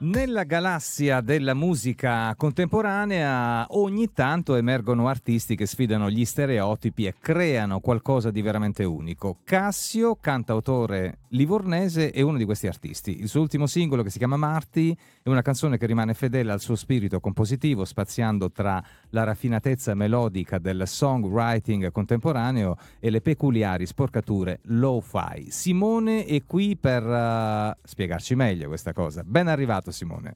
Nella galassia della musica contemporanea ogni tanto emergono artisti che sfidano gli stereotipi e creano qualcosa di veramente unico. Cassio, cantautore livornese, è uno di questi artisti. Il suo ultimo singolo, che si chiama Marti, è una canzone che rimane fedele al suo spirito compositivo, spaziando tra la raffinatezza melodica del songwriting contemporaneo e le peculiari sporcature lo-fi. Simone è qui per uh, spiegarci meglio questa cosa. Ben arrivato Simone.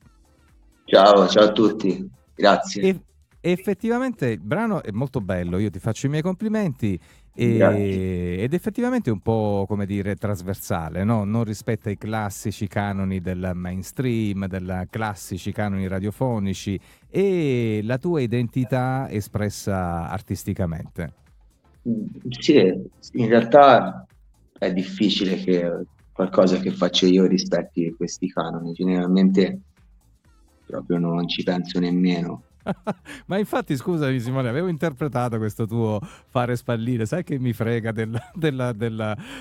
Ciao, ciao a tutti, grazie. E, effettivamente il brano è molto bello, io ti faccio i miei complimenti. E, ed effettivamente è un po' come dire trasversale, no? non rispetta i classici canoni del mainstream, dei classici canoni radiofonici e la tua identità espressa artisticamente. Sì, in realtà è difficile che qualcosa che faccio io rispetti questi canoni. Generalmente proprio non ci penso nemmeno. Ma infatti, scusami Simone, avevo interpretato questo tuo fare spallire, sai che mi frega della, della,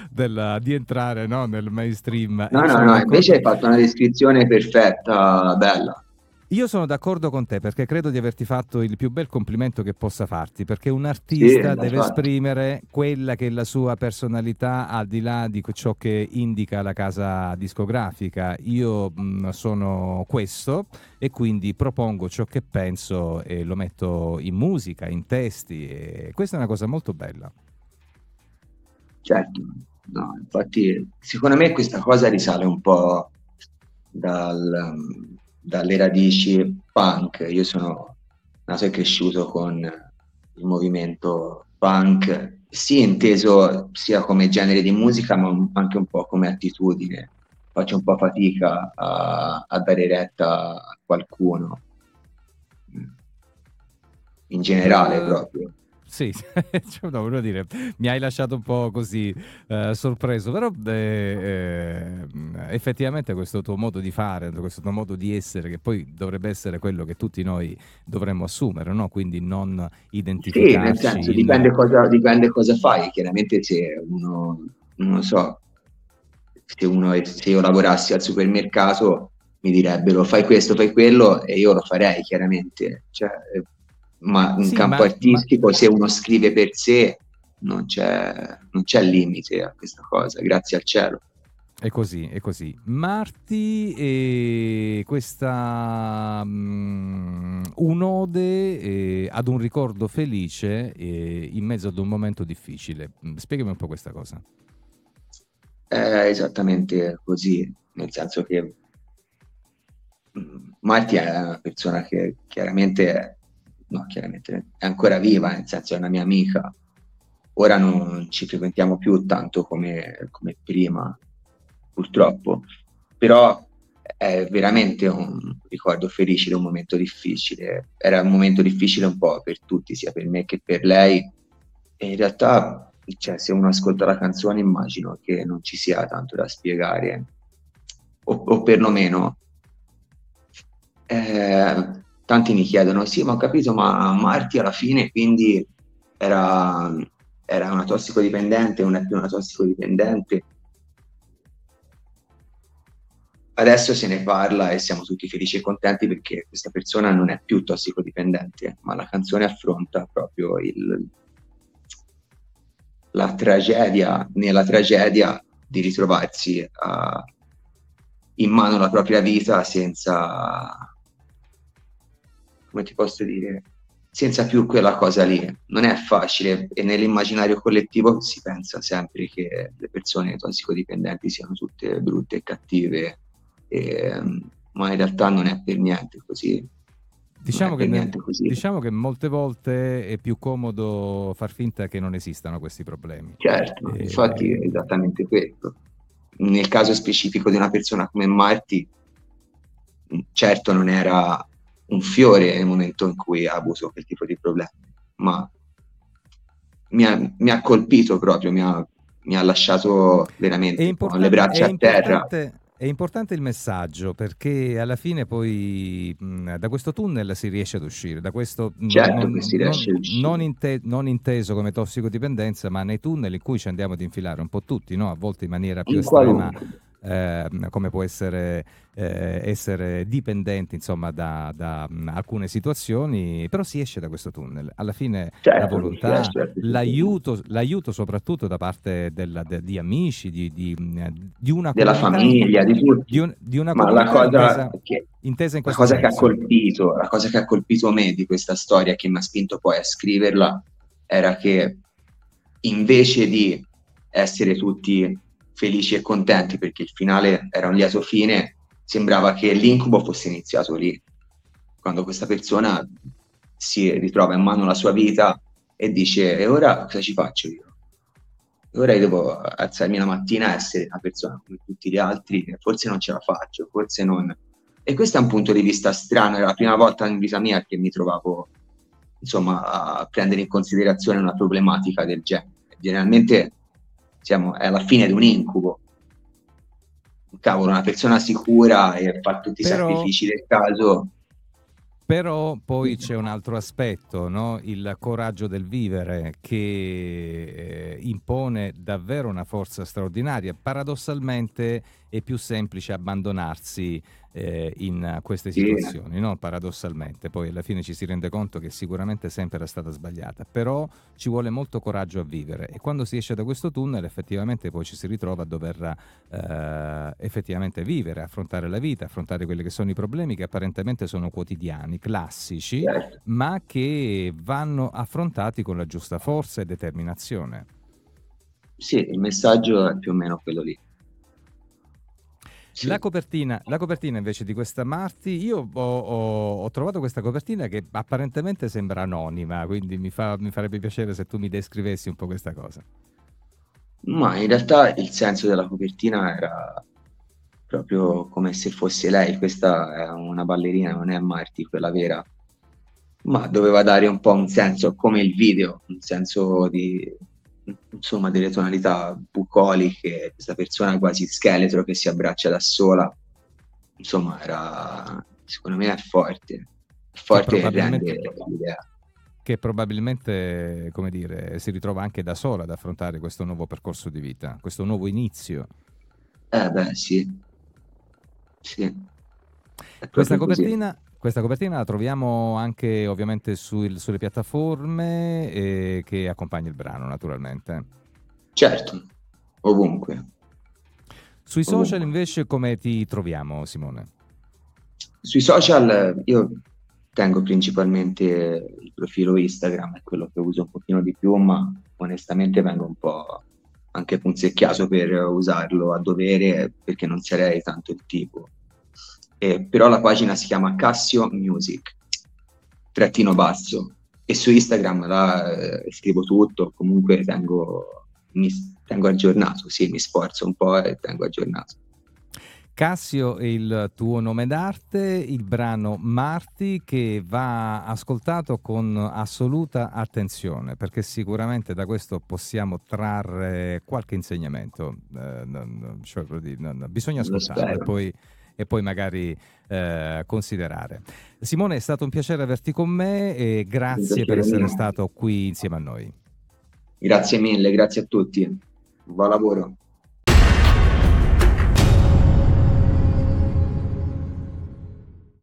della, di entrare no, nel mainstream. No, no, no, invece hai fatto una descrizione perfetta, bella. Io sono d'accordo con te perché credo di averti fatto il più bel complimento che possa farti, perché un artista sì, deve esprimere quella che è la sua personalità al di là di ciò che indica la casa discografica. Io mh, sono questo e quindi propongo ciò che penso e lo metto in musica, in testi e questa è una cosa molto bella. Certo, no, infatti secondo me questa cosa risale un po' dal dalle radici punk. Io sono nato e cresciuto con il movimento punk, sì inteso sia come genere di musica, ma anche un po' come attitudine. Faccio un po' fatica a, a dare retta a qualcuno, in generale uh, proprio. Sì, cioè, no, volevo dire, mi hai lasciato un po' così eh, sorpreso, però eh, eh, effettivamente questo tuo modo di fare, questo tuo modo di essere, che poi dovrebbe essere quello che tutti noi dovremmo assumere, no? quindi non identificarci. Sì, nel senso, dipende, cosa, dipende cosa fai, chiaramente se uno, non so, se, uno, se io lavorassi al supermercato mi direbbero fai questo, fai quello e io lo farei chiaramente. Cioè, ma in sì, campo ma, artistico ma... se uno scrive per sé non c'è, non c'è limite a questa cosa, grazie al cielo. È così, è così. Marti, e questa um, un'ode eh, ad un ricordo felice eh, in mezzo ad un momento difficile. Mm, spiegami un po' questa cosa. È esattamente così, nel senso che mm, Marti è una persona che chiaramente no, chiaramente è ancora viva, nel senso è una mia amica. Ora non ci frequentiamo più tanto come, come prima, purtroppo, però è veramente un ricordo felice di un momento difficile. Era un momento difficile un po' per tutti, sia per me che per lei. E in realtà, cioè, se uno ascolta la canzone, immagino che non ci sia tanto da spiegare, o, o perlomeno eh, tanti mi chiedono, sì, ma ho capito, ma Marti alla fine quindi era, era una tossicodipendente, non è più una tossicodipendente. Adesso se ne parla e siamo tutti felici e contenti perché questa persona non è più tossicodipendente, ma la canzone affronta proprio il, la tragedia, nella tragedia di ritrovarsi a, in mano la propria vita senza come ti posso dire, senza più quella cosa lì. Non è facile e nell'immaginario collettivo si pensa sempre che le persone tossicodipendenti siano tutte brutte e cattive, e, ma in realtà non è per niente così. Diciamo che, ne, diciamo che, molte volte è più comodo far finta che non esistano questi problemi. Certo, e... infatti è esattamente questo. Nel caso specifico di una persona come Marti, certo non era un fiore nel momento in cui ha avuto quel tipo di problemi, ma mi ha, mi ha colpito proprio, mi ha, mi ha lasciato veramente con le braccia a terra. È importante il messaggio perché alla fine poi mh, da questo tunnel si riesce ad uscire, da questo certo non, si riesce non, uscire. Non, inte- non, inteso come tossicodipendenza, ma nei tunnel in cui ci andiamo ad infilare un po' tutti, no? a volte in maniera più in estrema. Qualunque eh, come può essere, eh, essere dipendente insomma, da, da um, alcune situazioni, però si esce da questo tunnel. Alla fine certo, la volontà, l'aiuto, l'aiuto, soprattutto da parte della, de, di amici, di, di, di una della famiglia, di tutti. Di, un, di una Ma la cosa, intesa, che, intesa in la cosa che ha colpito, la cosa che ha colpito me di questa storia, che mi ha spinto poi a scriverla, era che invece di essere tutti felici e contenti perché il finale era un lieto fine, sembrava che l'incubo fosse iniziato lì, quando questa persona si ritrova in mano la sua vita e dice e ora cosa ci faccio io? E ora io devo alzarmi la mattina e essere una persona come tutti gli altri, forse non ce la faccio, forse non. E questo è un punto di vista strano, era la prima volta in vita mia che mi trovavo insomma, a prendere in considerazione una problematica del genere. Generalmente siamo alla fine di un incubo. Cavolo, una persona sicura e fa tutti i Però... sacrifici del caso però poi c'è un altro aspetto, no? il coraggio del vivere che eh, impone davvero una forza straordinaria. Paradossalmente è più semplice abbandonarsi eh, in queste situazioni, no? paradossalmente. Poi alla fine ci si rende conto che sicuramente sempre era stata sbagliata, però ci vuole molto coraggio a vivere e quando si esce da questo tunnel effettivamente poi ci si ritrova a dover eh, effettivamente vivere, affrontare la vita, affrontare quelli che sono i problemi che apparentemente sono quotidiani, classici, certo. ma che vanno affrontati con la giusta forza e determinazione. Sì, il messaggio è più o meno quello lì. Sì. La, copertina, la, copertina, invece di questa Marti, io ho, ho, ho, trovato questa copertina che apparentemente sembra anonima, quindi mi, fa, mi, farebbe piacere se tu mi descrivessi un po' questa cosa. Ma in realtà il senso della copertina era proprio come se fosse lei, questa è una ballerina, non è Marti, quella vera, ma doveva dare un po' un senso come il video, un senso di insomma delle tonalità bucoliche, questa persona quasi scheletro che si abbraccia da sola, insomma era, secondo me è forte, forte e rende l'idea. Che probabilmente, come dire, si ritrova anche da sola ad affrontare questo nuovo percorso di vita, questo nuovo inizio. Eh beh, sì. Sì. Questa copertina, questa copertina la troviamo anche ovviamente su, sulle piattaforme eh, che accompagna il brano, naturalmente. Certo, ovunque. Sui ovunque. social invece come ti troviamo, Simone? Sui social io tengo principalmente il profilo Instagram, è quello che uso un pochino di più, ma onestamente vengo un po' anche punzecchiato per usarlo a dovere perché non sarei tanto il tipo eh, però la pagina si chiama Cassio Music, trattino basso, e su Instagram là eh, scrivo tutto, comunque tengo, mi tengo aggiornato, sì, mi sforzo un po' e tengo aggiornato. Cassio è il tuo nome d'arte, il brano Marti che va ascoltato con assoluta attenzione perché sicuramente da questo possiamo trarre qualche insegnamento. Eh, non, cioè, non, bisogna ascoltarlo e poi e poi magari eh, considerare. Simone, è stato un piacere averti con me e grazie per essere mio. stato qui insieme a noi. Grazie mille, grazie a tutti. Buon lavoro.